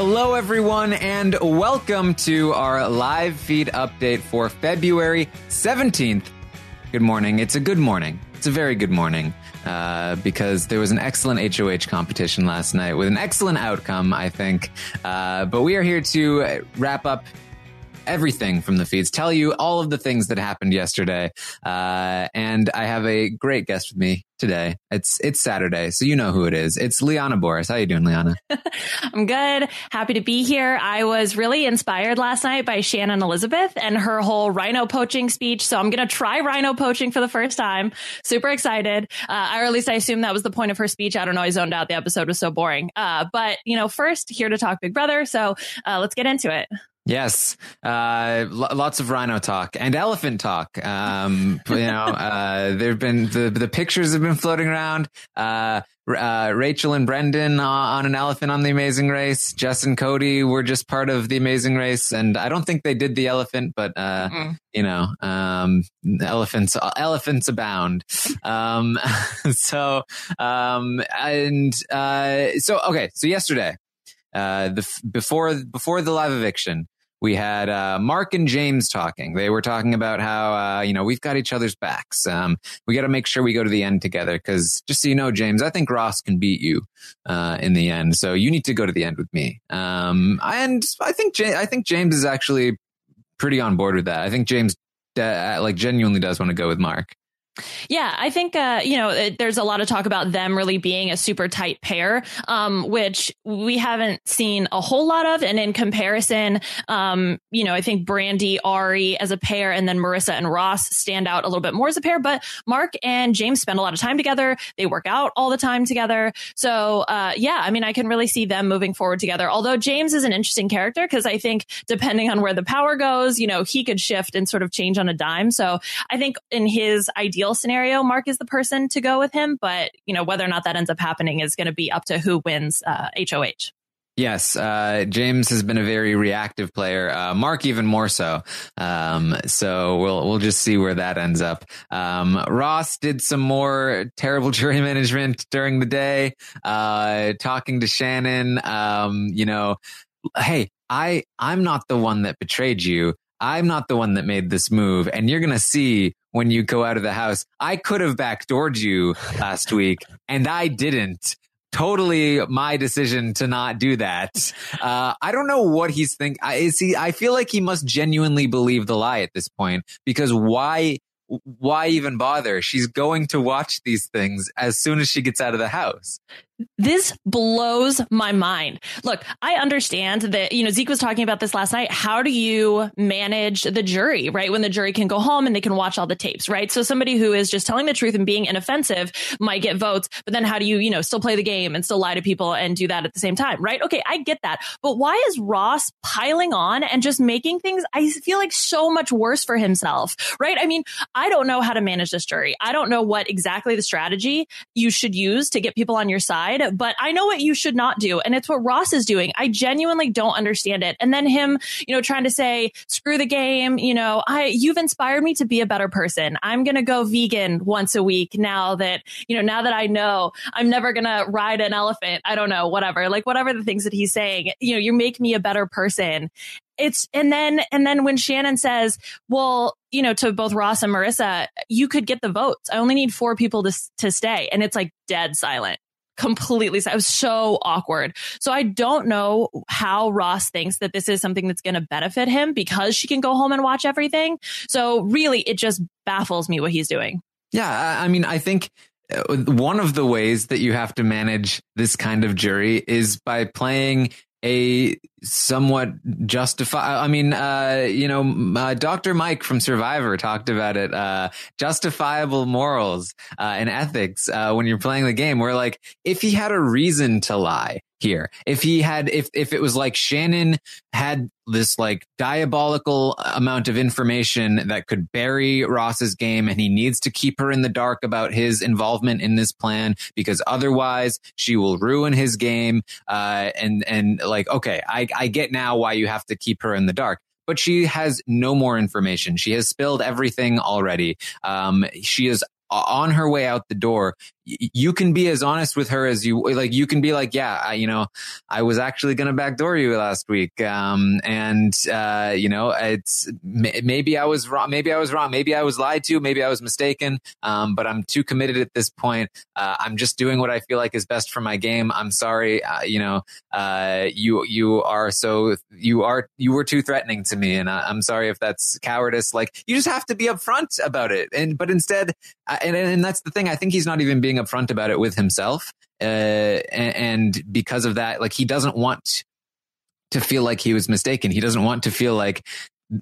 Hello, everyone, and welcome to our live feed update for February 17th. Good morning. It's a good morning. It's a very good morning uh, because there was an excellent HOH competition last night with an excellent outcome, I think. Uh, but we are here to wrap up everything from the feeds, tell you all of the things that happened yesterday. Uh, and I have a great guest with me today. It's it's Saturday, so you know who it is. It's Liana Boras. How you doing, Liana? I'm good. Happy to be here. I was really inspired last night by Shannon Elizabeth and her whole rhino poaching speech. So I'm going to try rhino poaching for the first time. Super excited. Uh, or at least I assume that was the point of her speech. I don't know. I zoned out. The episode was so boring. Uh, but you know, first here to talk Big Brother. So uh, let's get into it. Yes, uh, lots of rhino talk and elephant talk. Um, you know, uh, there've been the the pictures have been floating around. Uh, uh Rachel and Brendan on an elephant on the Amazing Race. Jess and Cody were just part of the Amazing Race, and I don't think they did the elephant, but uh, mm you know, um, elephants elephants abound. Um, so um, and uh, so okay, so yesterday. Uh, the before before the live eviction, we had uh, Mark and James talking. They were talking about how uh, you know we've got each other's backs. Um, we got to make sure we go to the end together because just so you know, James, I think Ross can beat you uh, in the end. So you need to go to the end with me. Um, and I think I think James is actually pretty on board with that. I think James uh, like genuinely does want to go with Mark. Yeah, I think uh, you know it, there's a lot of talk about them really being a super tight pair, um, which we haven't seen a whole lot of. And in comparison, um, you know, I think Brandi, Ari as a pair, and then Marissa and Ross stand out a little bit more as a pair. But Mark and James spend a lot of time together. They work out all the time together. So uh, yeah, I mean, I can really see them moving forward together. Although James is an interesting character because I think depending on where the power goes, you know, he could shift and sort of change on a dime. So I think in his ideal ideal scenario, Mark is the person to go with him. But, you know, whether or not that ends up happening is going to be up to who wins uh, HOH. Yes, uh, James has been a very reactive player. Uh, Mark even more so. Um, so we'll we'll just see where that ends up. Um, Ross did some more terrible jury management during the day, uh, talking to Shannon. Um, you know, hey, I I'm not the one that betrayed you. I'm not the one that made this move, and you're gonna see when you go out of the house. I could have backdoored you last week and I didn't. Totally my decision to not do that. Uh, I don't know what he's think. I see. I feel like he must genuinely believe the lie at this point because why? Why even bother? She's going to watch these things as soon as she gets out of the house this blows my mind. Look, I understand that, you know, Zeke was talking about this last night. How do you manage the jury, right? When the jury can go home and they can watch all the tapes, right? So somebody who is just telling the truth and being inoffensive might get votes, but then how do you, you know, still play the game and still lie to people and do that at the same time, right? Okay, I get that. But why is Ross piling on and just making things, I feel like so much worse for himself, right? I mean, I don't know how to manage this jury. I don't know what exactly the strategy you should use to get people on your side side, but I know what you should not do. And it's what Ross is doing. I genuinely don't understand it. And then him, you know, trying to say, screw the game. You know, I, you've inspired me to be a better person. I'm going to go vegan once a week now that, you know, now that I know I'm never going to ride an elephant. I don't know, whatever, like whatever the things that he's saying, you know, you make me a better person it's and then and then when Shannon says, "Well, you know, to both Ross and Marissa, you could get the votes. I only need four people to to stay," and it's like dead silent, completely. I was so awkward. So I don't know how Ross thinks that this is something that's going to benefit him because she can go home and watch everything. So really, it just baffles me what he's doing. Yeah, I mean, I think uh, one of the ways that you have to manage this kind of jury is by playing a somewhat justify i mean uh you know uh, dr mike from survivor talked about it uh justifiable morals uh and ethics uh when you're playing the game where like if he had a reason to lie here. If he had, if, if it was like Shannon had this like diabolical amount of information that could bury Ross's game and he needs to keep her in the dark about his involvement in this plan because otherwise she will ruin his game. Uh, and, and like, okay, I, I get now why you have to keep her in the dark but she has no more information. She has spilled everything already. Um, she is on her way out the door you can be as honest with her as you like. You can be like, yeah, I, you know, I was actually going to backdoor you last week. Um, and, uh, you know, it's maybe I was wrong. Maybe I was wrong. Maybe I was lied to. Maybe I was mistaken. Um, but I'm too committed at this point. Uh, I'm just doing what I feel like is best for my game. I'm sorry. Uh, you know, uh, you, you are so, you are, you were too threatening to me. And I, am sorry if that's cowardice. Like you just have to be upfront about it. And, but instead, and, and that's the thing. I think he's not even being upfront about it with himself. Uh, and because of that, like he doesn't want to feel like he was mistaken. He doesn't want to feel like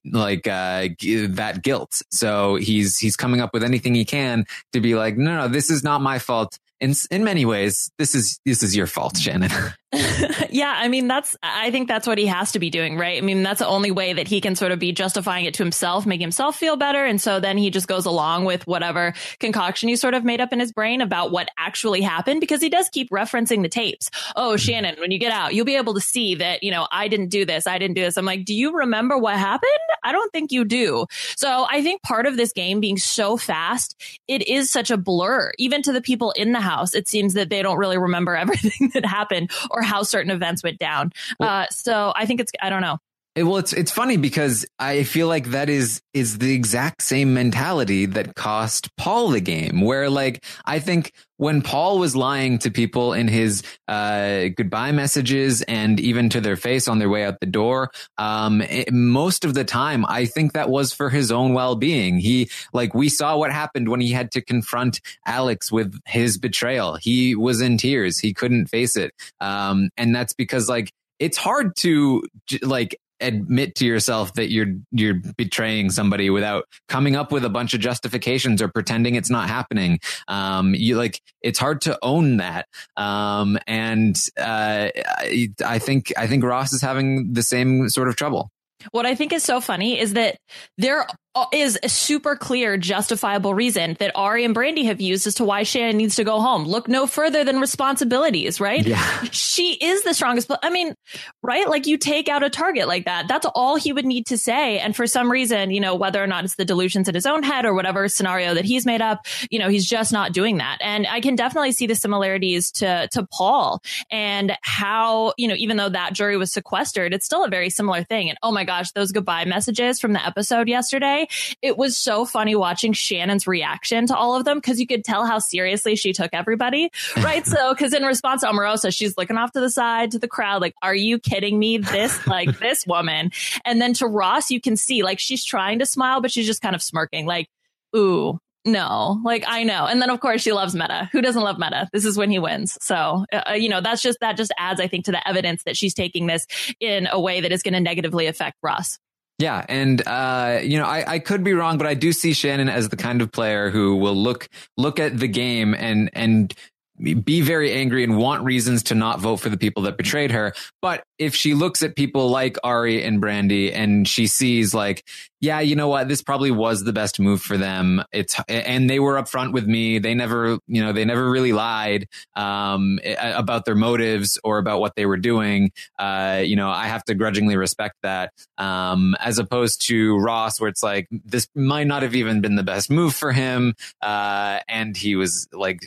like uh that guilt so he's he's coming up with anything he can to be like no no this is not my fault in in many ways this is this is your fault shannon yeah, I mean that's I think that's what he has to be doing, right? I mean that's the only way that he can sort of be justifying it to himself, make himself feel better, and so then he just goes along with whatever concoction he sort of made up in his brain about what actually happened because he does keep referencing the tapes. Oh, mm-hmm. Shannon, when you get out, you'll be able to see that, you know, I didn't do this, I didn't do this. I'm like, "Do you remember what happened?" I don't think you do. So, I think part of this game being so fast, it is such a blur even to the people in the house. It seems that they don't really remember everything that happened or how certain events went down. Well, uh, so I think it's, I don't know. Well, it's it's funny because I feel like that is is the exact same mentality that cost Paul the game. Where like I think when Paul was lying to people in his uh, goodbye messages and even to their face on their way out the door, um, it, most of the time I think that was for his own well being. He like we saw what happened when he had to confront Alex with his betrayal. He was in tears. He couldn't face it, um, and that's because like it's hard to like admit to yourself that you're you're betraying somebody without coming up with a bunch of justifications or pretending it's not happening. Um you like it's hard to own that. Um and uh I, I think i think ross is having the same sort of trouble. What I think is so funny is that there Uh, is a super clear, justifiable reason that Ari and Brandi have used as to why Shannon needs to go home. Look no further than responsibilities, right? Yeah. She is the strongest. I mean, right? Like you take out a target like that. That's all he would need to say. And for some reason, you know, whether or not it's the delusions in his own head or whatever scenario that he's made up, you know, he's just not doing that. And I can definitely see the similarities to, to Paul and how, you know, even though that jury was sequestered, it's still a very similar thing. And oh my gosh, those goodbye messages from the episode yesterday it was so funny watching Shannon's reaction to all of them because you could tell how seriously she took everybody, right? so, because in response to Omarosa, she's looking off to the side to the crowd, like, "Are you kidding me? This, like, this woman." And then to Ross, you can see like she's trying to smile, but she's just kind of smirking, like, "Ooh." No, like I know. And then of course she loves Metta. Who doesn't love Metta? This is when he wins. So, uh, you know, that's just, that just adds, I think, to the evidence that she's taking this in a way that is going to negatively affect Ross. Yeah, and uh, you know, I, I could be wrong, but I do see Shannon as the kind of player who will look look at the game and and be very angry and want reasons to not vote for the people that betrayed her. But if she looks at people like Ari and Brandi and she sees like, yeah, you know what? This probably was the best move for them. It's, and they were upfront with me. They never, you know, they never really lied, um, about their motives or about what they were doing. Uh, you know, I have to grudgingly respect that. Um, as opposed to Ross, where it's like, this might not have even been the best move for him. Uh, and he was like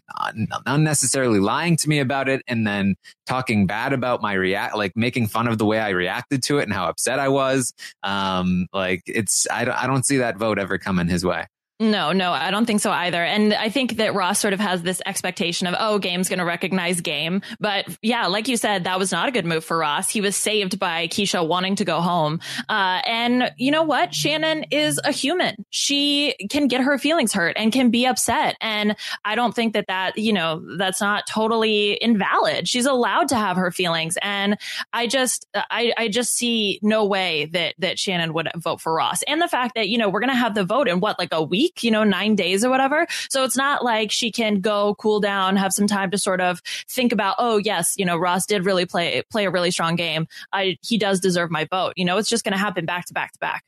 unnecessarily lying to me about it and then talking bad about my react, like making fun of the way I reacted to it and how upset I was. Um, like it's, I don't, I don't see that vote ever coming his way. No, no, I don't think so either. And I think that Ross sort of has this expectation of, oh, game's going to recognize game. But yeah, like you said, that was not a good move for Ross. He was saved by Keshia wanting to go home. Uh, and you know what? Shannon is a human. She can get her feelings hurt and can be upset. And I don't think that that, you know, that's not totally invalid. She's allowed to have her feelings. And I just, I, I just see no way that, that Shannon would vote for Ross. And the fact that, you know, we're going to have the vote in what, like a week? Week, you know, nine days or whatever. So it's not like she can go cool down, have some time to sort of think about, oh, yes, you know, Ross did really play, play a really strong game. I, he does deserve my vote. You know, it's just going to happen back to back to back.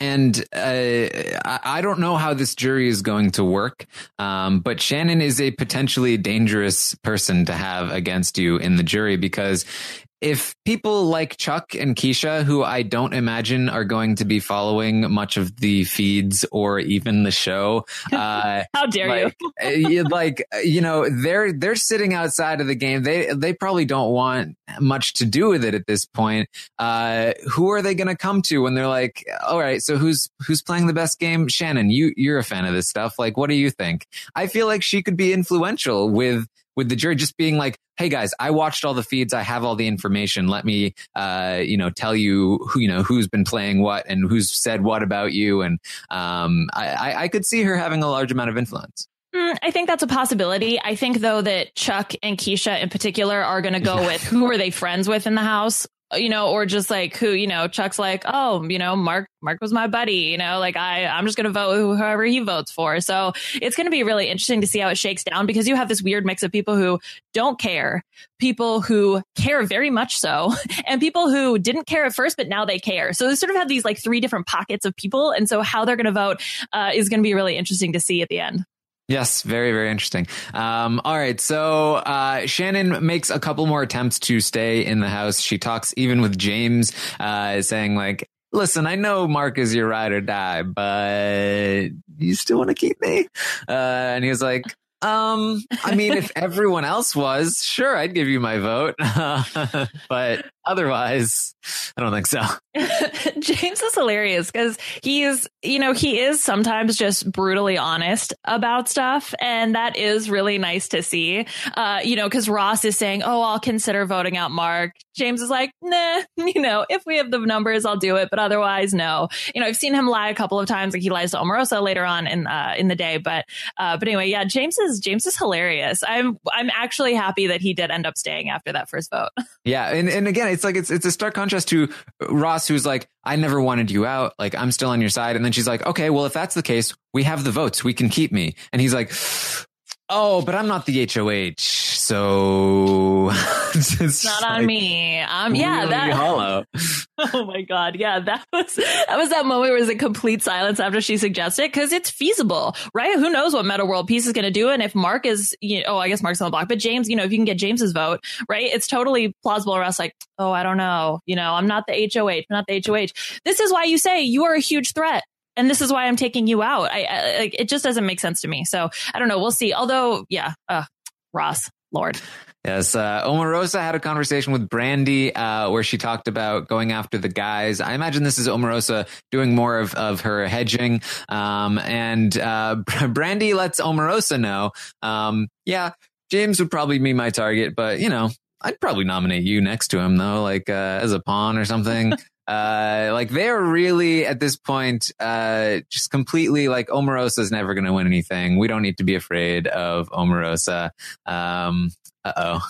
And uh, I don't know how this jury is going to work, um, but Shannon is a potentially dangerous person to have against you in the jury because if people like Chuck and Keshia, who I don't imagine are going to be following much of the feeds or even the show, uh, how dare like, you? Uh, like you know, they're they're sitting outside of the game. They they probably don't want much to do with it at this point. Uh, who are they going to come to when they're like, all right, so who's who's playing the best game? Shannon, you you're a fan of this stuff. Like, what do you think? I feel like she could be influential with with the jury just being like, Hey guys, I watched all the feeds. I have all the information. Let me, uh, you know, tell you who, you know, who's been playing what and who's said what about you. And, um, I, I could see her having a large amount of influence. Mm, I think that's a possibility. I think though that Chuck and Keshia in particular are going to go with who are they friends with in the house you know, or just like who, you know, Chuck's like, oh, you know, Mark, Mark was my buddy, you know, like I, I'm just going to vote whoever he votes for. So it's going to be really interesting to see how it shakes down because you have this weird mix of people who don't care, people who care very much so, and people who didn't care at first, but now they care. So they sort of have these like three different pockets of people. And so how they're going to vote uh, is going to be really interesting to see at the end. Yes, very, very interesting. Um, all right. So, uh, Shannon makes a couple more attempts to stay in the house. She talks even with James, uh, saying like, listen, I know Mark is your ride or die, but you still want to keep me? Uh, and he was like, um, I mean, if everyone else was, sure, I'd give you my vote. but otherwise, I don't think so. James is hilarious because he's, you know, he is sometimes just brutally honest about stuff. And that is really nice to see. Uh, you know, because Ross is saying, oh, I'll consider voting out Mark. James is like, nah, you know, if we have the numbers, I'll do it. But otherwise, no. You know, I've seen him lie a couple of times. Like he lies to Omarosa later on in, uh, in the day. But, uh, but anyway, yeah, James is, James is hilarious. I'm, I'm actually happy that he did end up staying after that first vote. Yeah. And, and again, it's like, it's, it's a stark contrast to Ross, who's like, I never wanted you out. Like, I'm still on your side. And then she's like, okay, well, if that's the case, we have the votes. We can keep me. And he's like, Oh, but I'm not the HOH, so it's not on like me. Um, yeah, that hollow. oh my god, yeah, that was that was that moment where it was a complete silence after she suggested because it's feasible, right? Who knows what Metta World Peace is going to do, and if Mark is, you know, oh, I guess Mark's on the block, but James, you know, if you can get James's vote, right? It's totally plausible. Or else, like, oh, I don't know, you know, I'm not the HOH, I'm not the HOH. This is why you say you are a huge threat and this is why I'm taking you out. I, I it just doesn't make sense to me. So I don't know. We'll see. Although, yeah, uh, Ross, Lord. Yes, uh, Omarosa had a conversation with Brandi uh, where she talked about going after the guys. I imagine this is Omarosa doing more of, of her hedging. Um, and uh, Brandi lets Omarosa know, um, yeah, James would probably be my target, but you know, I'd probably nominate you next to him though, like uh, as a pawn or something. Uh, like they're really at this point, uh, just completely like Omarosa is never going to win anything. We don't need to be afraid of Omarosa. Um, uh oh.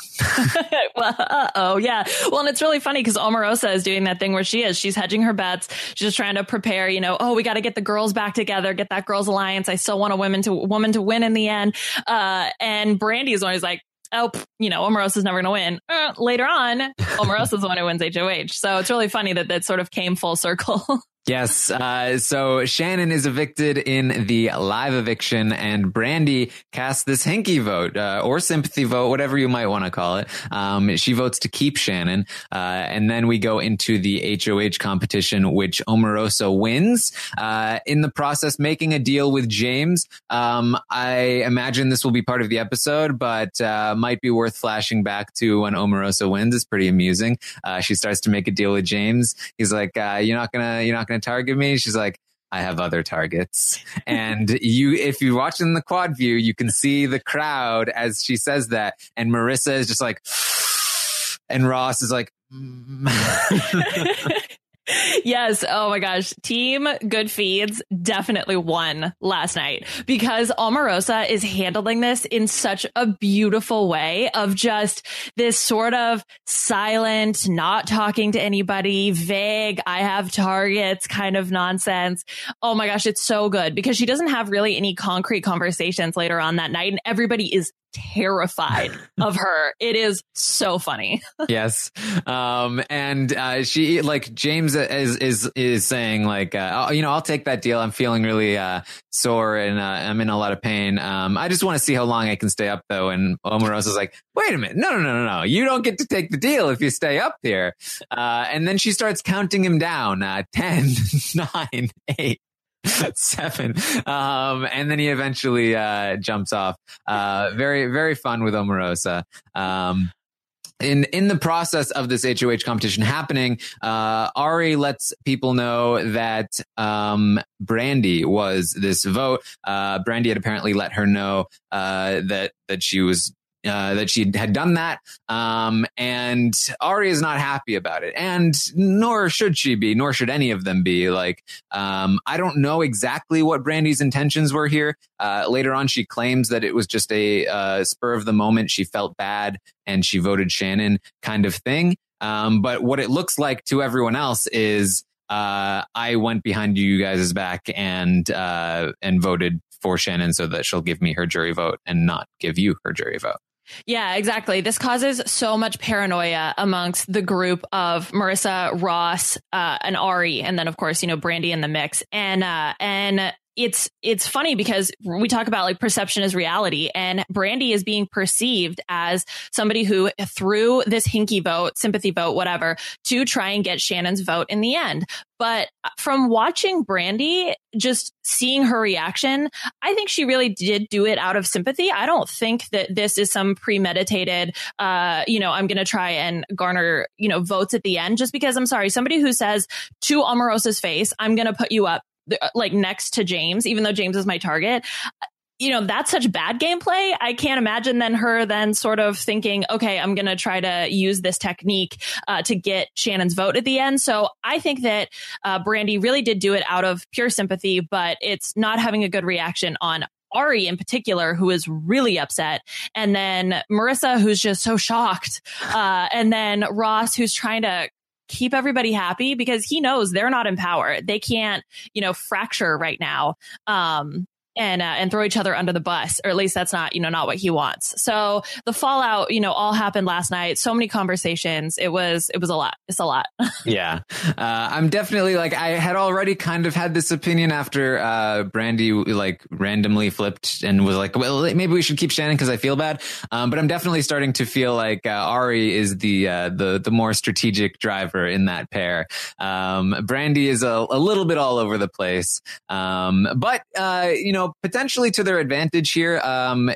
well, uh oh, yeah. Well, and it's really funny because Omarosa is doing that thing where she is. She's hedging her bets. She's just trying to prepare. You know, oh, we got to get the girls back together, get that girls alliance. I still want a woman to woman to win in the end. Uh, and Brandi is always like, oh, you know, Omarosa is never going to win. Uh, later on, Omarosa is the one who wins HOH. So it's really funny that that sort of came full circle. Yes. Uh, so Shannon is evicted in the live eviction, and Brandi casts this hinky vote uh, or sympathy vote, whatever you might want to call it. Um, she votes to keep Shannon, uh, and then we go into the HOH competition, which Omarosa wins. Uh, in the process, making a deal with James. Um, I imagine this will be part of the episode, but uh, might be worth flashing back to when Omarosa wins. It's pretty amusing. Uh, she starts to make a deal with James. He's like, "You're not gonna, you're not gonna." Going to target me? She's like, I have other targets. and you, if you watch in the quad view, you can see the crowd as she says that. And Marissa is just like, and Ross is like, yes. Oh my gosh. Team Good Feeds definitely won last night because Omarosa is handling this in such a beautiful way of just this sort of silent, not talking to anybody, vague, I have targets kind of nonsense. Oh my gosh. It's so good because she doesn't have really any concrete conversations later on that night and everybody is terrified of her. It is so funny. yes. Um, and, uh, she, like, James is, is, is saying, like, uh, you know, I'll take that deal. I'm feeling really, uh, sore and, uh, I'm in a lot of pain. Um, I just want to see how long I can stay up though. And Omarosa is like, wait a minute. No, no, no, no, no. You don't get to take the deal if you stay up here. Uh, and then she starts counting him down, uh, 10, 9, 8, seven. Um, and then he eventually uh, jumps off. Uh, very, very fun with Omarosa. Um, in in the process of this HOH competition happening, uh, Ari lets people know that um, Brandi was this vote. Uh, Brandi had apparently let her know uh, that that she was uh, that she had done that. Um, and Ari is not happy about it. And nor should she be, nor should any of them be. Like, um, I don't know exactly what Brandi's intentions were here. Uh, later on, she claims that it was just a uh, spur of the moment. She felt bad and she voted Shannon kind of thing. Um, but what it looks like to everyone else is uh, I went behind you guys' back and uh, and voted for Shannon so that she'll give me her jury vote and not give you her jury vote. Yeah, exactly. This causes so much paranoia amongst the group of Marissa, Ross, uh, and Ari, and then of course you know Brandi in the mix, and uh, and it's it's funny because we talk about like perception is reality and brandi is being perceived as somebody who threw this hinky vote, sympathy vote, whatever, to try and get Shannon's vote in the end. But from watching brandi just seeing her reaction, I think she really did do it out of sympathy. I don't think that this is some premeditated, uh, you know, I'm to try and garner, you know, votes at the end just because I'm sorry, somebody who says to Omarosa's face, I'm to put you up uh, like next to James, even though James is my target. You know, that's such bad gameplay. I can't imagine then her then sort of thinking, okay, I'm going to try to use this technique uh, to get Shannon's vote at the end. So I think that uh, Brandi really did do it out of pure sympathy, but it's not having a good reaction on Ari in particular, who is really upset. And then Marissa, who's just so shocked. Uh, and then Ross, who's trying to keep everybody happy because he knows they're not in power. They can't, you know, fracture right now. Um, and uh, and throw each other under the bus, or at least that's not you know not what he wants. So the fallout, you know, all happened last night. So many conversations. It was it was a lot. It's a lot. yeah, uh, I'm definitely like I had already kind of had this opinion after uh, Brandi like randomly flipped and was like, well, maybe we should keep Shannon because I feel bad. Um, but I'm definitely starting to feel like uh, Ari is the uh, the the more strategic driver in that pair. Um, Brandi is a, a little bit all over the place, um, but uh, you know know, potentially to their advantage here. Um,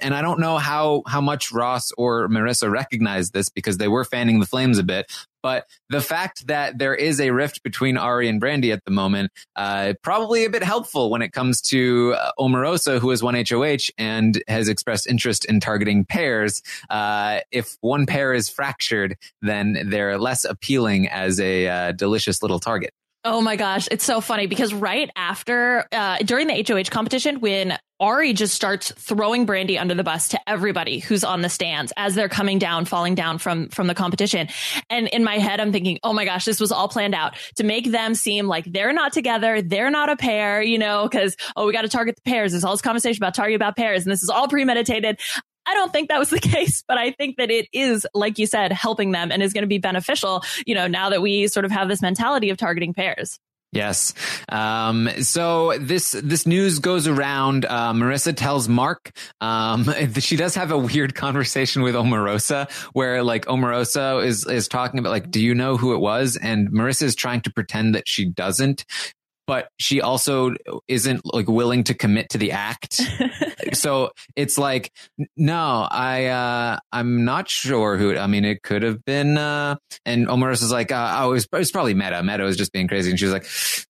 and I don't know how, how much Ross or Marissa recognize this because they were fanning the flames a bit. But the fact that there is a rift between Ari and Brandi at the moment, uh, probably a bit helpful when it comes to uh, Omarosa, who is one HOH and has expressed interest in targeting pairs. Uh, if one pair is fractured, then they're less appealing as a uh, delicious little target. Oh my gosh, it's so funny because right after uh, during the HOH competition, when Ari just starts throwing Brandi under the bus to everybody who's on the stands as they're coming down, falling down from from the competition, and in my head, I'm thinking, oh my gosh, this was all planned out to make them seem like they're not together, they're not a pair, you know, because oh, we got to target the pairs. There's all this conversation about target about pairs, and this is all premeditated. I don't think that was the case, but I think that it is, like you said, helping them and is going to be beneficial, you know, now that we sort of have this mentality of targeting pairs. Yes. Um, so this this news goes around. Uh, Marissa tells Mark um, she does have a weird conversation with Omarosa, where like Omarosa is is talking about like, do you know who it was? And Marissa is trying to pretend that she doesn't but she also isn't like willing to commit to the act. so it's like, no, I, uh, I'm not sure who, I mean, it could have been, uh, and Omaris is like, uh, oh, it was, it was probably Metta. Metta was just being crazy. And she was like,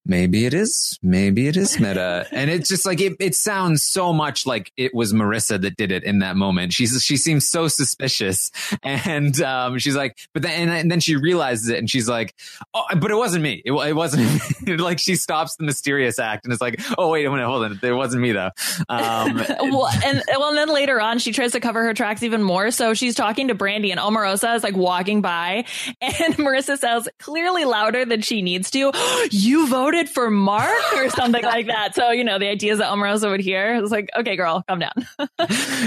maybe it is, maybe it is Metta. and it's just like, it, it sounds so much like it was Marissa that did it in that moment. She's, she seems so suspicious. And, um, she's like, but then, and then she realizes it and she's like, oh, but it wasn't me. It, it wasn't, like she stops stops the mysterious act and it's like, oh wait a minute, hold on, it wasn't me though. Um, well, and well, and then later on, she tries to cover her tracks even more. So she's talking to Brandi, and Omarosa is like walking by, and Marissa says clearly louder than she needs to, "You voted for Mark" or something like that. So you know, the idea is that Omarosa would hear. It's like, okay, girl, calm down.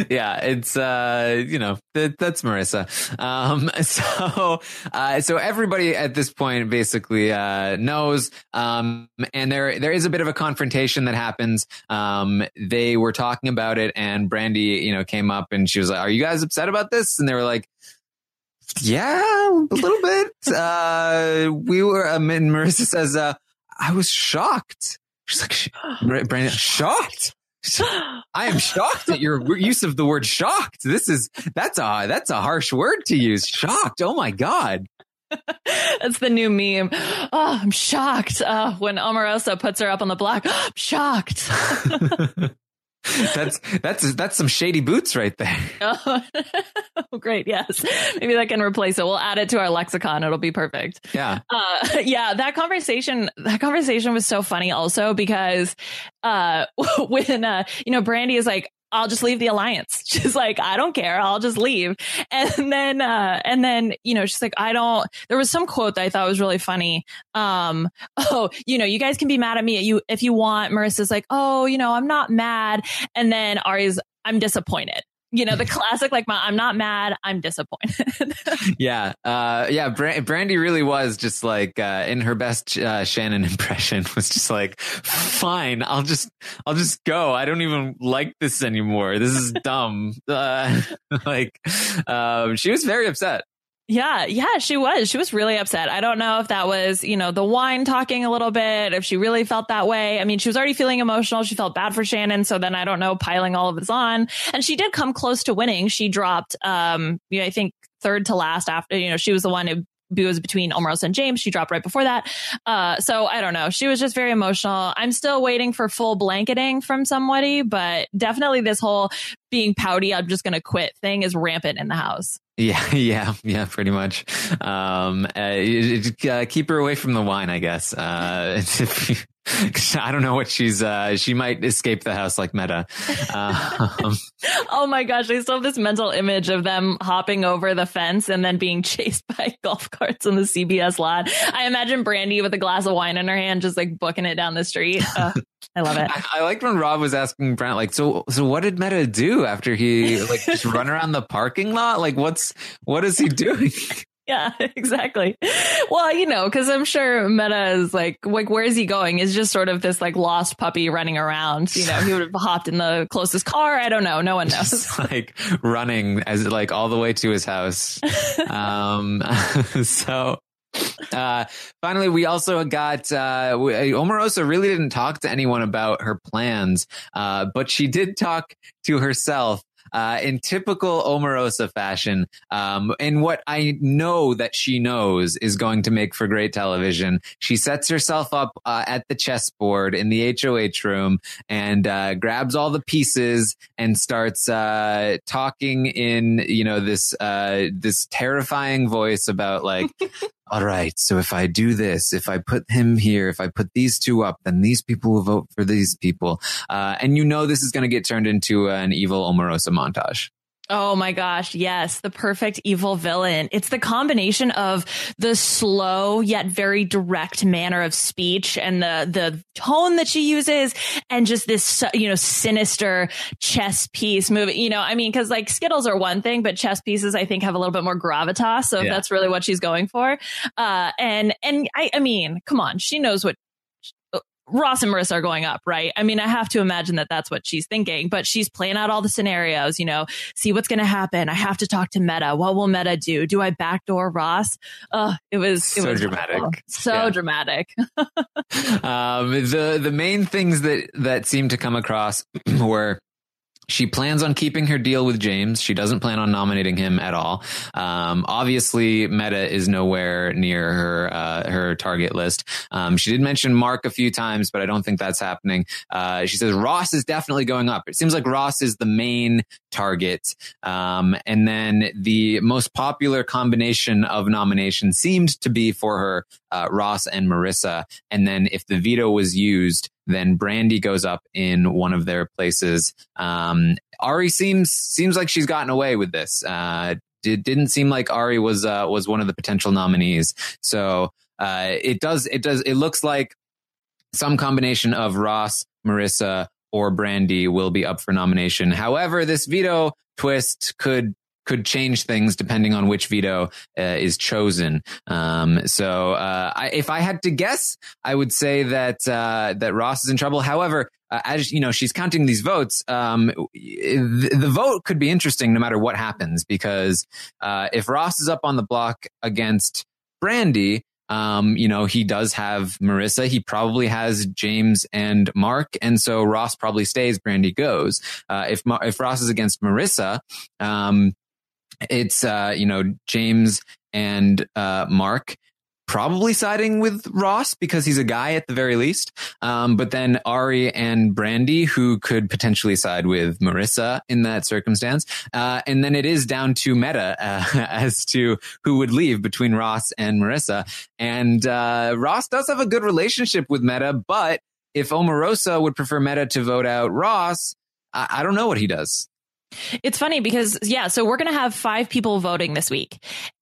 yeah, it's uh, you know, that, that's Marissa. Um, so uh, so everybody at this point basically uh knows, um, and there there is a bit of a confrontation that happens. Um, they were talking about it, and Brandi, you know, came up and she was like, "Are you guys upset about this?" And they were like. Yeah, a little bit. Uh, we were, um, and Marissa says, uh, I was shocked. She's like, Brandi, shocked? I am shocked at your use of the word shocked. This is, that's a, that's a harsh word to use. Shocked. Oh my God. That's the new meme. Oh, I'm shocked. Uh, when Omarosa puts her up on the block, oh, I'm shocked. that's that's that's some shady boots right there. Oh, great! Yes, maybe that can replace it. We'll add it to our lexicon. It'll be perfect. Yeah, uh, yeah. That conversation, that conversation was so funny. Also because uh, when uh, you know Brandi is like, I'll just leave the alliance. She's like, I don't care. I'll just leave. And then, uh, and then, you know, she's like, I don't, there was some quote that I thought was really funny. Um, oh, you know, you guys can be mad at me you, if you want. Marissa's like, oh, you know, I'm not mad. And then Ari's, I'm disappointed you know the classic like my, i'm not mad i'm disappointed. Yeah uh yeah Brandi really was just like uh in her best uh, shannon impression was just like fine i'll just i'll just go. I don't even like this anymore. This is dumb. Uh like um she was very upset yeah, yeah, she was. She was really upset. I don't know if that was, you know, the wine talking a little bit, if she really felt that way. I mean, she was already feeling emotional. She felt bad for Shannon. So then I don't know, piling all of this on. And she did come close to winning. She dropped, um, you know, I think third to last after, you know, she was the one who was between Omarosa and James. She dropped right before that. Uh, so I don't know. She was just very emotional. I'm still waiting for full blanketing from somebody, but definitely this whole being pouty, I'm just going to quit thing is rampant in the house. Yeah, yeah, yeah, pretty much. Um, uh, uh, keep her away from the wine, I guess. Uh, I don't know what she's. Uh, she might escape the house like Metta. Um, oh my gosh! I still have this mental image of them hopping over the fence and then being chased by golf carts on the CBS lot. I imagine Brandi with a glass of wine in her hand, just like booking it down the street. Uh, I love it. I, I liked when Rob was asking Brent, like, so, so what did Metta do after he like just run around the parking lot? Like, what's what is he doing? Yeah, exactly. Well, you know, because I'm sure Metta is like, like, where is he going? Is just sort of this like lost puppy running around. You know, he would have hopped in the closest car. I don't know. No one knows. Just, like running as like all the way to his house. um, so. Uh, finally, we also got uh, Omarosa really didn't talk to anyone about her plans, uh, but she did talk to herself uh, in typical Omarosa fashion, um, and what I know that she knows is going to make for great television. She sets herself up uh, at the chessboard in the HOH room and uh, grabs all the pieces and starts uh, talking in you know this uh, this terrifying voice about like all right, so if I do this, if I put him here, if I put these two up, then these people will vote for these people. Uh, and you know this is going to get turned into an evil Omarosa montage. Oh my gosh. Yes. The perfect evil villain. It's the combination of the slow yet very direct manner of speech and the, the tone that she uses and just this, you know, sinister chess piece movie. You know, I mean, cause like Skittles are one thing, but chess pieces I think have a little bit more gravitas. So yeah. that's really what she's going for. Uh, and, and I, I mean, come on. She knows what Ross and Marissa are going up, right? I mean, I have to imagine that that's what she's thinking, but she's playing out all the scenarios, you know, see what's going to happen. I have to talk to Metta. What will Metta do? Do I backdoor Ross? Uh, it was, it so was dramatic. So yeah. dramatic. um, the, the main things that, that seem to come across were she plans on keeping her deal with James. She doesn't plan on nominating him at all. Um, obviously, Metta is nowhere near her uh, her target list. Um, she did mention Mark a few times, but I don't think that's happening. Uh, she says Ross is definitely going up. It seems like Ross is the main target. Um, and then the most popular combination of nominations seemed to be for her uh, Ross and Marissa. And then if the veto was used, then Brandi goes up in one of their places. Um, Ari seems seems like she's gotten away with this. Uh, it didn't seem like Ari was uh, was one of the potential nominees. So uh, it does it does it looks like some combination of Ross, Marissa, or Brandi will be up for nomination. However, this veto twist could could change things depending on which veto uh, is chosen. Um, so uh, I, if I had to guess, I would say that uh, that Ross is in trouble. However, uh, as you know, she's counting these votes. Um, the, vote could be interesting no matter what happens because uh, if Ross is up on the block against Brandi. Um, you know, he does have Marissa. He probably has James and Mark. And so Ross probably stays, Brandi goes. Uh, if, if Ross is against Marissa, um, it's uh, you know James and uh, Mark probably siding with Ross because he's a guy at the very least. Um, but then Ari and Brandi, who could potentially side with Marissa in that circumstance. Uh, and then it is down to Metta uh, as to who would leave between Ross and Marissa. And uh, Ross does have a good relationship with Metta, but if Omarosa would prefer Metta to vote out Ross, I, I don't know what he does. It's funny because, yeah, so we're going to have five people voting this week.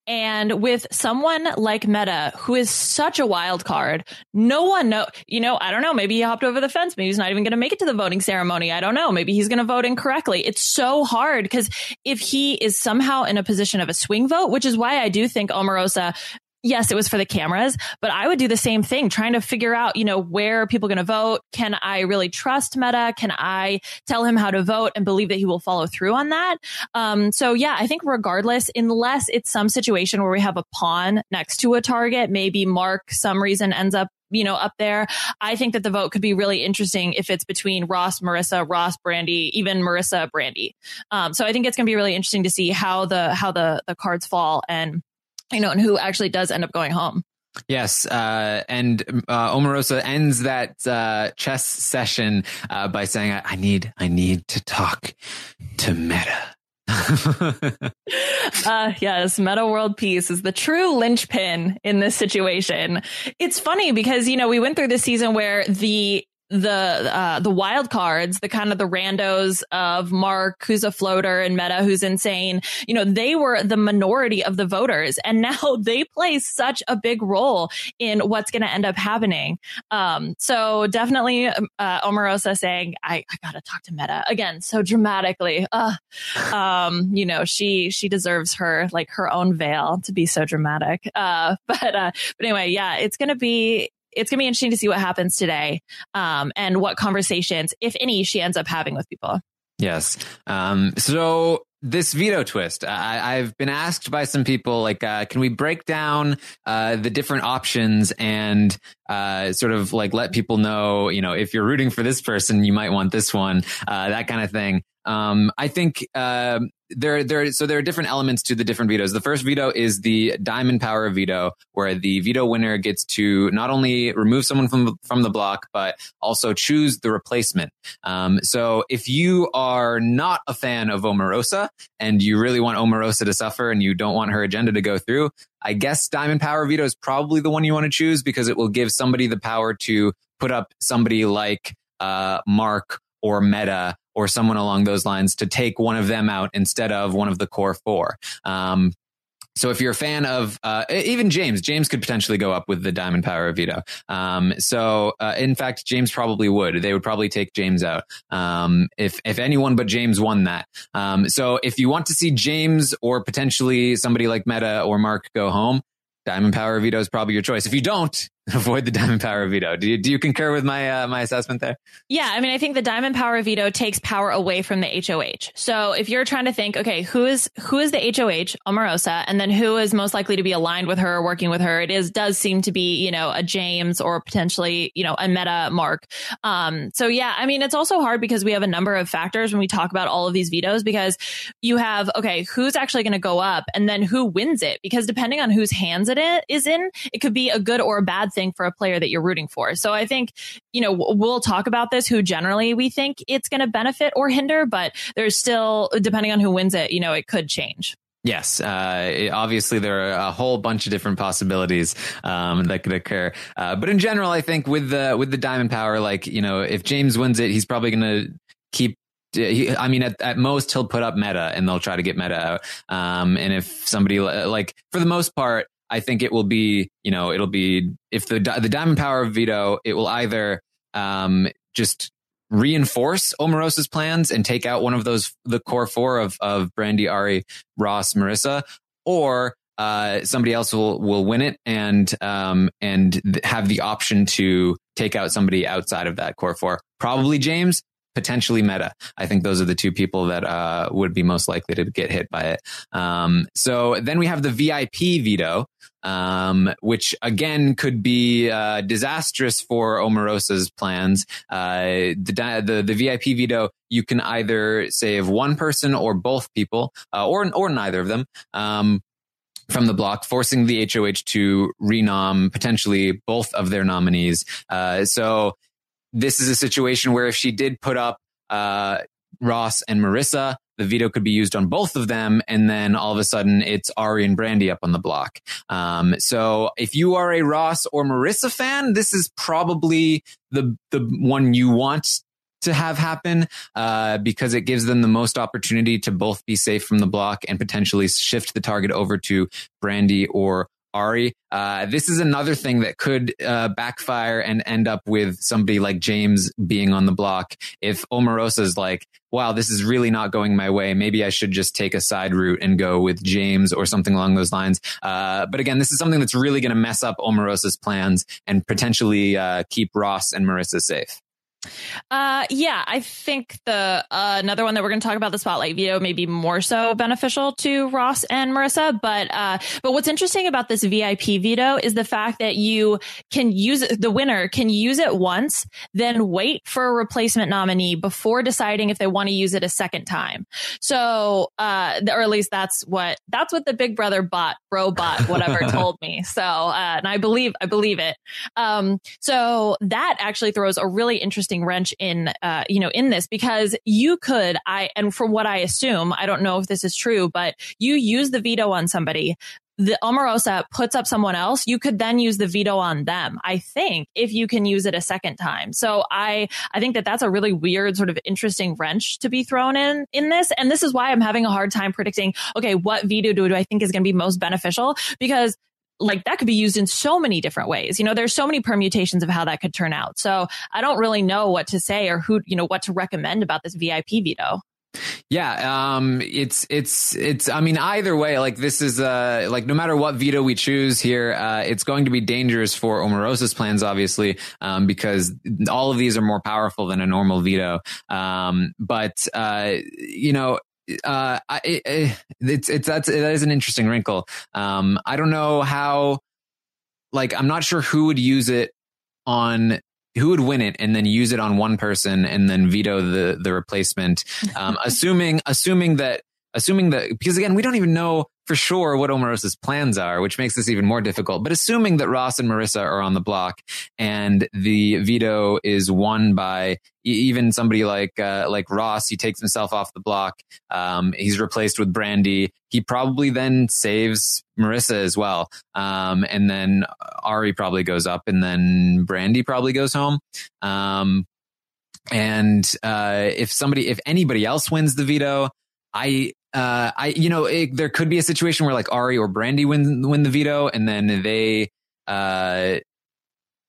And with someone like Metta, who is such a wild card, no one know, you know, I don't know. Maybe he hopped over the fence. Maybe he's not even going to make it to the voting ceremony. I don't know. Maybe he's going to vote incorrectly. It's so hard because if he is somehow in a position of a swing vote, which is why I do think Omarosa yes, it was for the cameras, but I would do the same thing, trying to figure out, you know, where people going to vote. Can I really trust Metta? Can I tell him how to vote and believe that he will follow through on that? Um, so yeah, I think regardless, unless it's some situation where we have a pawn next to a target, maybe Mark some reason ends up you know, up there. I think that the vote could be really interesting if it's between Ross, Marissa, Ross, Brandi, even Marissa, Brandi. Um, so I think it's going to be really interesting to see how the how the the cards fall and you know, and who actually does end up going home. Yes, uh, and uh, Omarosa ends that uh, chess session uh, by saying, I, "I need, I need to talk to Metta." uh, yes, Metta World Peace is the true linchpin in this situation. It's funny because, you know, we went through this season where the the uh, the wild cards, the kind of the randos of Mark, who's a floater, and Metta, who's insane. You know, they were the minority of the voters, and now they play such a big role in what's going to end up happening. Um, so definitely, uh, Omarosa saying, "I, I got to talk to Metta again," so dramatically. Uh, um, you know, she she deserves her like her own veil to be so dramatic. Uh, but uh, but anyway, yeah, it's going to be it's going to be interesting to see what happens today um, and what conversations, if any, she ends up having with people. Yes. Um, so this veto twist, I, have been asked by some people, like, uh, can we break down uh, the different options and uh, sort of like let people know, you know, if you're rooting for this person, you might want this one, uh, that kind of thing. Um, I think um, there, there, so there are different elements to the different vetoes. The first veto is the diamond power veto, where the veto winner gets to not only remove someone from from the block, but also choose the replacement. Um, so if you are not a fan of Omarosa and you really want Omarosa to suffer and you don't want her agenda to go through, I guess diamond power veto is probably the one you want to choose because it will give somebody the power to put up somebody like uh, Mark or Metta or someone along those lines to take one of them out instead of one of the core four. Um, so if you're a fan of uh, even James, James could potentially go up with the Diamond Power veto. Um, so uh, in fact, James probably would. They would probably take James out um, if if anyone but James won that. Um, so if you want to see James or potentially somebody like Metta or Mark go home, Diamond Power of veto is probably your choice. If you don't, avoid the diamond power veto. Do you do you concur with my uh, my assessment there? Yeah, I mean, I think the diamond power veto takes power away from the HOH. So if you're trying to think, okay, who is who is the HOH, Omarosa, and then who is most likely to be aligned with her or working with her, it is does seem to be you know a James or potentially you know a Metta Mark. Um, so yeah, I mean, it's also hard because we have a number of factors when we talk about all of these vetoes because you have okay, who's actually going to go up, and then who wins it because depending on whose hands it is in, it could be a good or a bad thing for a player that you're rooting for. So I think, you know, we'll talk about this, who generally we think it's going to benefit or hinder, but there's still, depending on who wins it, you know, it could change. Yes, uh, obviously there are a whole bunch of different possibilities um, that could occur. Uh, but in general, I think with the with the diamond power, like you know, if James wins it, he's probably going to keep I mean, at, at most he'll put up Metta and they'll try to get Metta out. Um, and if somebody like, for the most part, I think it will be, you know, it'll be if the the diamond power of veto, it will either um, just reinforce Omarosa's plans and take out one of those the core four of of Brandi, Ari, Ross, Marissa, or uh, somebody else will will win it and um, and th- have the option to take out somebody outside of that core four. Probably James, potentially Metta. I think those are the two people that uh, would be most likely to get hit by it. Um, so then we have the VIP veto, um, which again could be uh, disastrous for Omarosa's plans. Uh, the, the, the VIP veto, you can either save one person or both people, uh, or or neither of them. Um, from the block, forcing the HOH to renom potentially both of their nominees. Uh, so this is a situation where if she did put up uh, Ross and Marissa, the veto could be used on both of them, and then all of a sudden it's Ari and Brandi up on the block. Um, so if you are a Ross or Marissa fan, this is probably the the one you want to have happen uh, because it gives them the most opportunity to both be safe from the block and potentially shift the target over to Brandi or Ari. Uh, this is another thing that could uh, backfire and end up with somebody like James being on the block. If Omarosa is like, wow, this is really not going my way. Maybe I should just take a side route and go with James or something along those lines. Uh, but again, this is something that's really going to mess up Omarosa's plans and potentially uh, keep Ross and Marissa safe. Uh, yeah, I think the uh, another one that we're going to talk about the spotlight veto may be more so beneficial to Ross and Marissa. But uh, but what's interesting about this VIP veto is the fact that you can use it, the winner can use it once, then wait for a replacement nominee before deciding if they want to use it a second time. So, uh, or at least that's what that's what the Big Brother bot, bro bot, whatever told me. So, uh, and I believe I believe it. Um, so that actually throws a really interesting interesting wrench in, uh, you know, in this because you could, I, and from what I assume, I don't know if this is true, but you use the veto on somebody the Omarosa puts up someone else, you could then use the veto on them. I think if you can use it a second time. So I, I think that that's a really weird sort of interesting wrench to be thrown in, in this. And this is why I'm having a hard time predicting, okay, what veto do, do I think is going to be most beneficial? Because like that could be used in so many different ways. You know, there's so many permutations of how that could turn out. So I don't really know what to say or who, you know, what to recommend about this VIP veto. Yeah, um, it's it's it's. I mean, either way, like this is uh, like no matter what veto we choose here, uh, it's going to be dangerous for Omarosa's plans, obviously, um, because all of these are more powerful than a normal veto. Um, but uh, you know, uh, I, it, it's it's that's that is an interesting wrinkle. Um, I don't know how. Like, I'm not sure who would use it on who would win it and then use it on one person and then veto the the replacement. Um, assuming assuming that assuming that because again we don't even know for sure what Omarosa's plans are, which makes this even more difficult. But assuming that Ross and Marissa are on the block and the veto is won by even somebody like uh, like Ross, he takes himself off the block. Um, he's replaced with Brandi. He probably then saves Marissa as well. Um, and then Ari probably goes up, and then Brandi probably goes home. Um, and uh, if somebody, if anybody else wins the veto, I uh, I, you know, it, there could be a situation where like Ari or Brandi win win the veto, and then they uh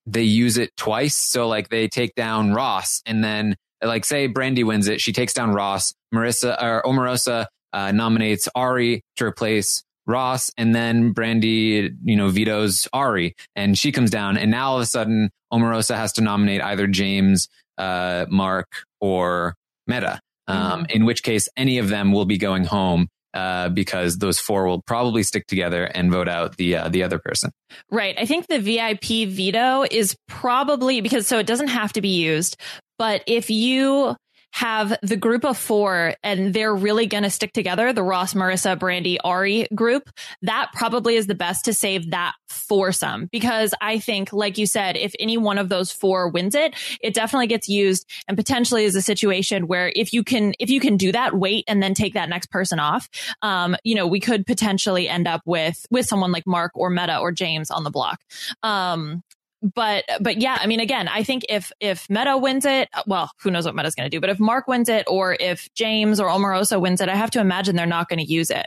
they use it twice. So like they take down Ross, and then like say Brandi wins it, she takes down Ross. Marissa or Omarosa uh, nominates Ari to replace Ross, and then Brandi, you know, vetoes Ari, and she comes down, and now all of a sudden Omarosa has to nominate either James, uh, Mark, or Metta. Um, in which case, any of them will be going home uh, because those four will probably stick together and vote out the uh, the other person. Right. I think the VIP veto is probably because so it doesn't have to be used, but if you have the group of four and they're really going to stick together, the Ross, Marissa, Brandi, Ari group, that probably is the best to save that foursome. Because I think, like you said, if any one of those four wins it, it definitely gets used and potentially is a situation where if you can, if you can do that, wait and then take that next person off, um, you know, we could potentially end up with, with someone like Mark or Metta or James on the block. Um, but but yeah, I mean, again, I think if if Metta wins it, well, who knows what Metta's going to do? But if Mark wins it, or if James or Omarosa wins it, I have to imagine they're not going to use it.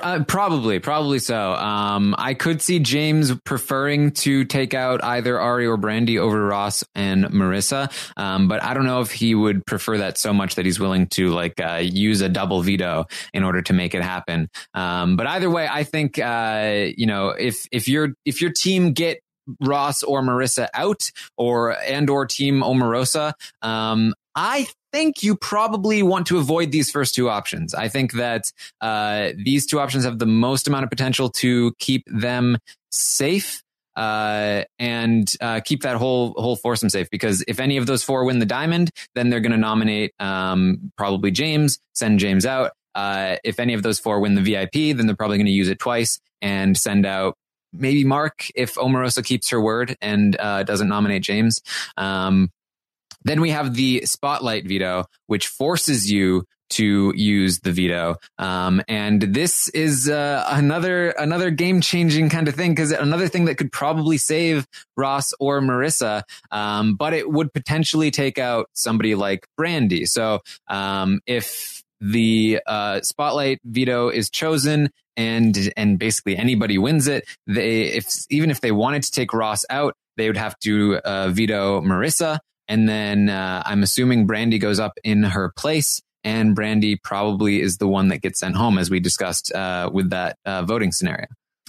Uh, probably, probably so. Um, I could see James preferring to take out either Ari or Brandi over Ross and Marissa, um, but I don't know if he would prefer that so much that he's willing to like uh, use a double veto in order to make it happen. Um, but either way, I think uh, you know if if your if your team get Ross or Marissa out or and or team Omarosa. Um, I think you probably want to avoid these first two options. I think that uh, these two options have the most amount of potential to keep them safe uh, and uh, keep that whole whole foursome safe. Because if any of those four win the diamond, then they're going to nominate um, probably James, send James out. Uh, if any of those four win the VIP, then they're probably going to use it twice and send out maybe Mark if Omarosa keeps her word and uh, doesn't nominate James. Um, then we have the spotlight veto, which forces you to use the veto. Um, and this is uh, another another game changing kind of thing because another thing that could probably save Ross or Marissa, um, but it would potentially take out somebody like Brandi. So um, if the uh, spotlight veto is chosen and and basically anybody wins it. They if even if they wanted to take ross out they would have to uh, veto Marissa, and then uh, i'm assuming brandi goes up in her place and brandi probably is the one that gets sent home as we discussed uh, with that uh, voting scenario.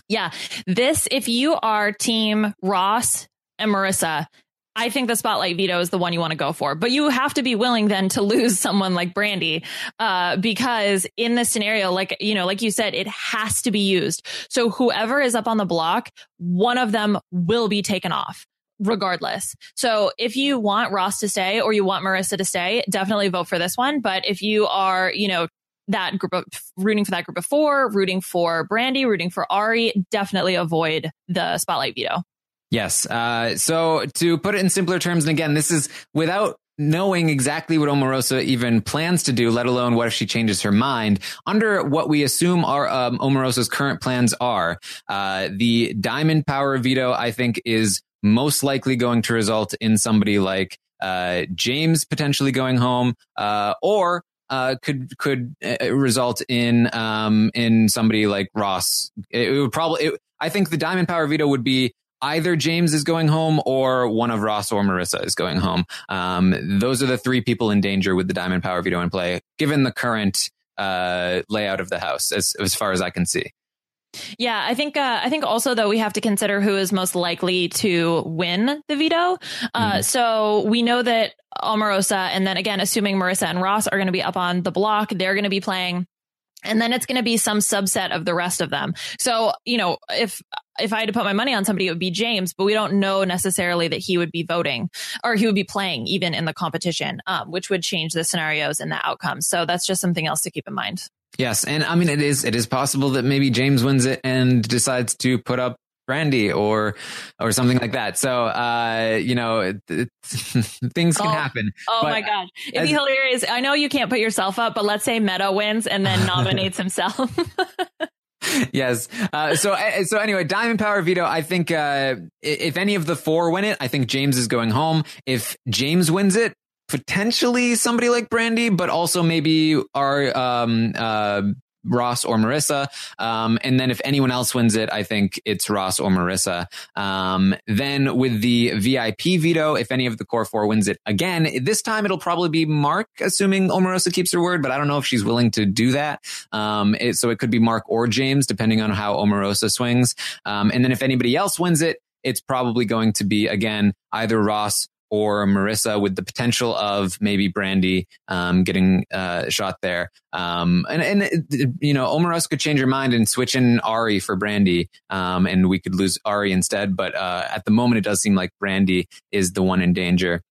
Yeah. This if you are team ross and Marissa I think the spotlight veto is the one you want to go for, but you have to be willing then to lose someone like Brandi, uh, because in this scenario, like, you know, like you said, it has to be used. So whoever is up on the block, one of them will be taken off regardless. So if you want Ross to stay or you want Marissa to stay, definitely vote for this one. But if you are, you know, that group of rooting for that group of four, rooting for Brandi, rooting for Ari, definitely avoid the spotlight veto. Yes. Uh, so to put it in simpler terms, and again, this is without knowing exactly what Omarosa even plans to do, let alone what if she changes her mind. Under what we assume are um, Omarosa's current plans are, uh, the diamond power veto, I think, is most likely going to result in somebody like uh, James potentially going home, uh, or uh, could could uh, result in um, in somebody like Ross. It, it would probably. It, I think the diamond power veto would be either James is going home or one of Ross or Marissa is going home. Um, those are the three people in danger with the Diamond Power veto in play, given the current uh, layout of the house, as as far as I can see. Yeah, I think uh, I think also though we have to consider who is most likely to win the veto. Uh, mm. So we know that Omarosa, and then again, assuming Marissa and Ross are going to be up on the block, they're going to be playing and then it's going to be some subset of the rest of them. So, you know, if if I had to put my money on somebody, it would be James, but we don't know necessarily that he would be voting or he would be playing even in the competition, um, which would change the scenarios and the outcomes. So that's just something else to keep in mind. Yes, and I mean it is it is possible that maybe James wins it and decides to put up Brandi or or something like that. So uh, you know, it, it, things can oh, happen. Oh but my god, it'd as, be hilarious. I know you can't put yourself up, but let's say Metta wins and then nominates himself. yes. Uh, so uh, so anyway, Diamond Power Veto. I think uh, if any of the four win it, I think James is going home. If James wins it, potentially somebody like Brandi, but also maybe our um, uh, Ross or Marissa. Um, and then if anyone else wins it, I think it's Ross or Marissa. Um, then with the VIP veto, if any of the core four wins it again, this time it'll probably be Mark, assuming Omarosa keeps her word, but I don't know if she's willing to do that. Um, it, so it could be Mark or James, depending on how Omarosa swings. Um, and then if anybody else wins it, it's probably going to be again either Ross or Marissa with the potential of maybe Brandi um, getting uh, shot there. Um, and, and, you know, Omarosa could change her mind and switch in Ari for Brandi, um, and we could lose Ari instead. But uh, at the moment, it does seem like Brandi is the one in danger.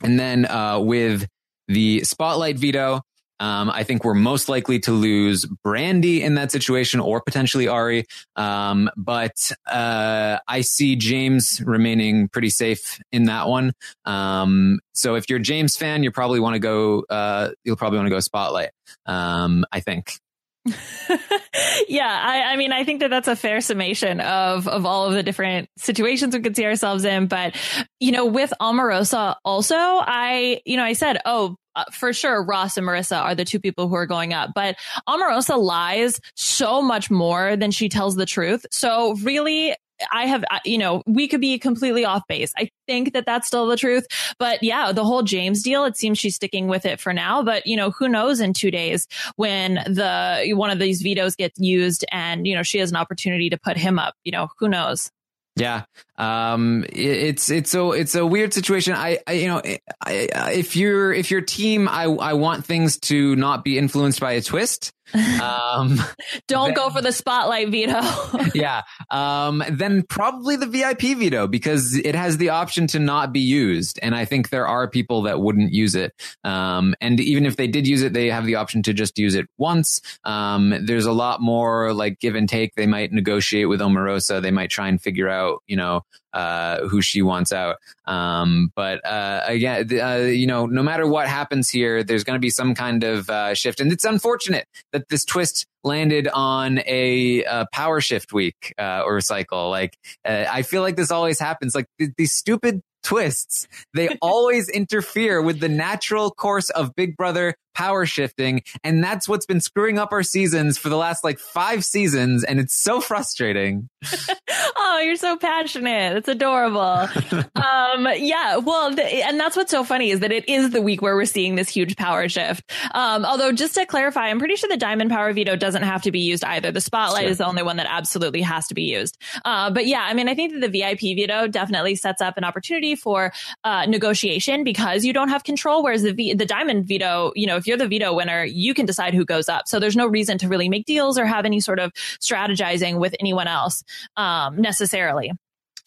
And then uh, with the spotlight veto, um, I think we're most likely to lose Brandi in that situation or potentially Ari. Um, but uh, I see James remaining pretty safe in that one. Um, so if you're a James fan, you probably want to go. Uh, you'll probably want to go Spotlight. Um, I think. yeah, I, I, mean, I think that that's a fair summation of of all of the different situations we could see ourselves in. But you know, with Omarosa, also, I you know, I said, oh, Uh, for sure, Ross and Marissa are the two people who are going up. But Omarosa lies so much more than she tells the truth. So really, I have, uh, you know, we could be completely off base. I think that that's still the truth. But yeah, the whole James deal, it seems she's sticking with it for now. But, you know, who knows in two days when the one of these vetoes gets used and, you know, she has an opportunity to put him up, you know, who knows? Yeah, um, it's it's a it's a weird situation. I, I you know I, if you're if your team, I I want things to not be influenced by a twist. Um, Don't then, go for the spotlight veto. yeah. Um, then probably the VIP veto because it has the option to not be used. And I think there are people that wouldn't use it. Um, and even if they did use it, they have the option to just use it once. Um, there's a lot more like give and take. They might negotiate with Omarosa. They might try and figure out, you know, uh, who she wants out. Um, but uh, again, uh, you know, no matter what happens here, there's going to be some kind of uh, shift, and it's unfortunate that this twist landed on a, a power shift week uh, or cycle. Like, uh, I feel like this always happens. Like th- these stupid twists, they always interfere with the natural course of Big Brother power shifting. And that's what's been screwing up our seasons for the last like five seasons. And it's so frustrating. oh, you're so passionate. It's adorable. um, yeah. Well, the, and that's what's so funny is that it is the week where we're seeing this huge power shift. Um, although just to clarify, I'm pretty sure the diamond power veto doesn't have to be used either. The spotlight sure. is the only one that absolutely has to be used. Uh, but yeah, I mean, I think that the VIP veto definitely sets up an opportunity for uh, negotiation because you don't have control. Whereas the v- the diamond veto, you know, if you're the veto winner, you can decide who goes up. So there's no reason to really make deals or have any sort of strategizing with anyone else um, necessarily.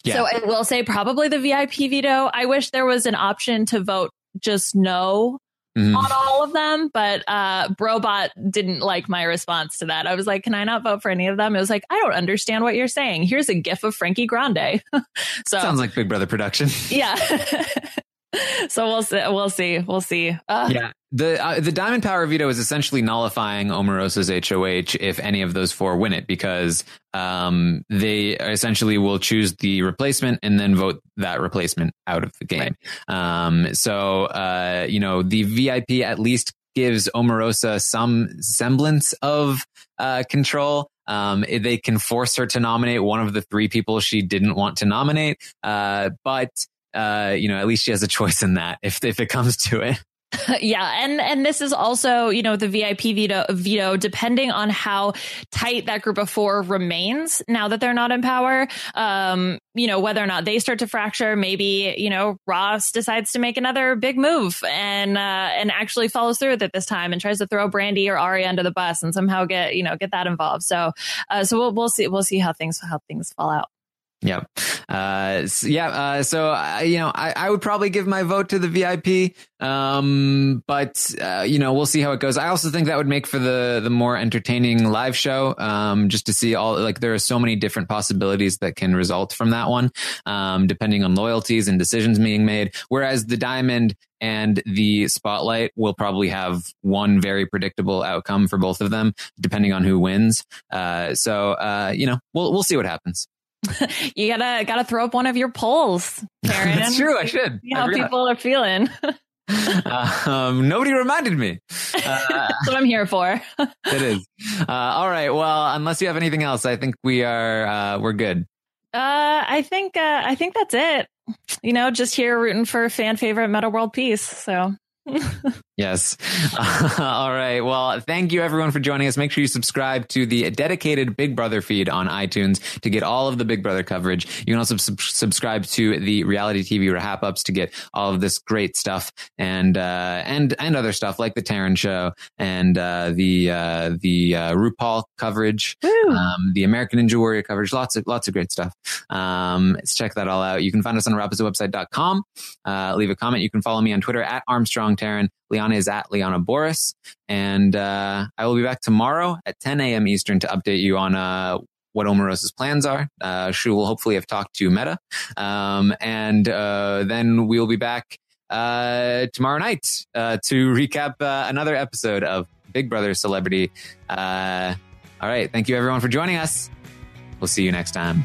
Yeah. So I will say probably the VIP veto. I wish there was an option to vote just no Mm. on all of them, but uh Brobot didn't like my response to that. I was like, "Can I not vote for any of them?" It was like, "I don't understand what you're saying. Here's a gif of Frankie Grande." so sounds like Big Brother production. Yeah. so we'll see. We'll see. We'll see. Uh, yeah. The uh, the Diamond Power veto is essentially nullifying Omarosa's HOH if any of those four win it because um, they essentially will choose the replacement and then vote that replacement out of the game. Right. Um, so uh, you know the VIP at least gives Omarosa some semblance of uh, control. Um, they can force her to nominate one of the three people she didn't want to nominate, uh, but uh, you know, at least she has a choice in that if if it comes to it. yeah, and and this is also you know the VIP veto veto depending on how tight that group of four remains now that they're not in power. Um, you know whether or not they start to fracture, maybe you know Ross decides to make another big move and uh, and actually follows through with it this time and tries to throw Brandi or Ari under the bus and somehow get you know get that involved. So uh, so we'll we'll see we'll see how things how things fall out. Yeah. Uh, so yeah. Uh, so, uh, you know, I, I would probably give my vote to the VIP. Um, but, uh, you know, we'll see how it goes. I also think that would make for the, the more entertaining live show. Um, just to see all, like, there are so many different possibilities that can result from that one. Um, depending on loyalties and decisions being made. Whereas the diamond and the spotlight will probably have one very predictable outcome for both of them, depending on who wins. Uh, so, uh, you know, we'll, we'll see what happens. you gotta gotta throw up one of your polls, Karen. That's true. I should. See how people are feeling. um, nobody reminded me. Uh, That's what I'm here for. it is. Uh, all right. Well, unless you have anything else, I think we are uh, we're good. Uh, I think uh, I think that's it. You know, just here rooting for fan favorite Metta World Peace. So Yes. all right. Well, thank you everyone for joining us. Make sure you subscribe to the dedicated Big Brother feed on iTunes to get all of the Big Brother coverage. You can also sub- subscribe to the reality TV wrap ups to get all of this great stuff and, uh, and, and other stuff like the Taryn show and, uh, the, uh, the, uh, RuPaul coverage, um, the American Ninja Warrior coverage, lots of, lots of great stuff. Um, let's check that all out. You can find us on robhasawebsite.com. Uh, leave a comment. You can follow me on Twitter at Armstrong Taryn. Liana is at Liana Boras. And uh, I will be back tomorrow at 10 a.m. Eastern to update you on uh, what Omarosa's plans are. Uh, she will hopefully have talked to Metta. Um, and uh, then we'll be back uh, tomorrow night uh, to recap uh, another episode of Big Brother Celebrity. Uh, all right. Thank you, everyone, for joining us. We'll see you next time.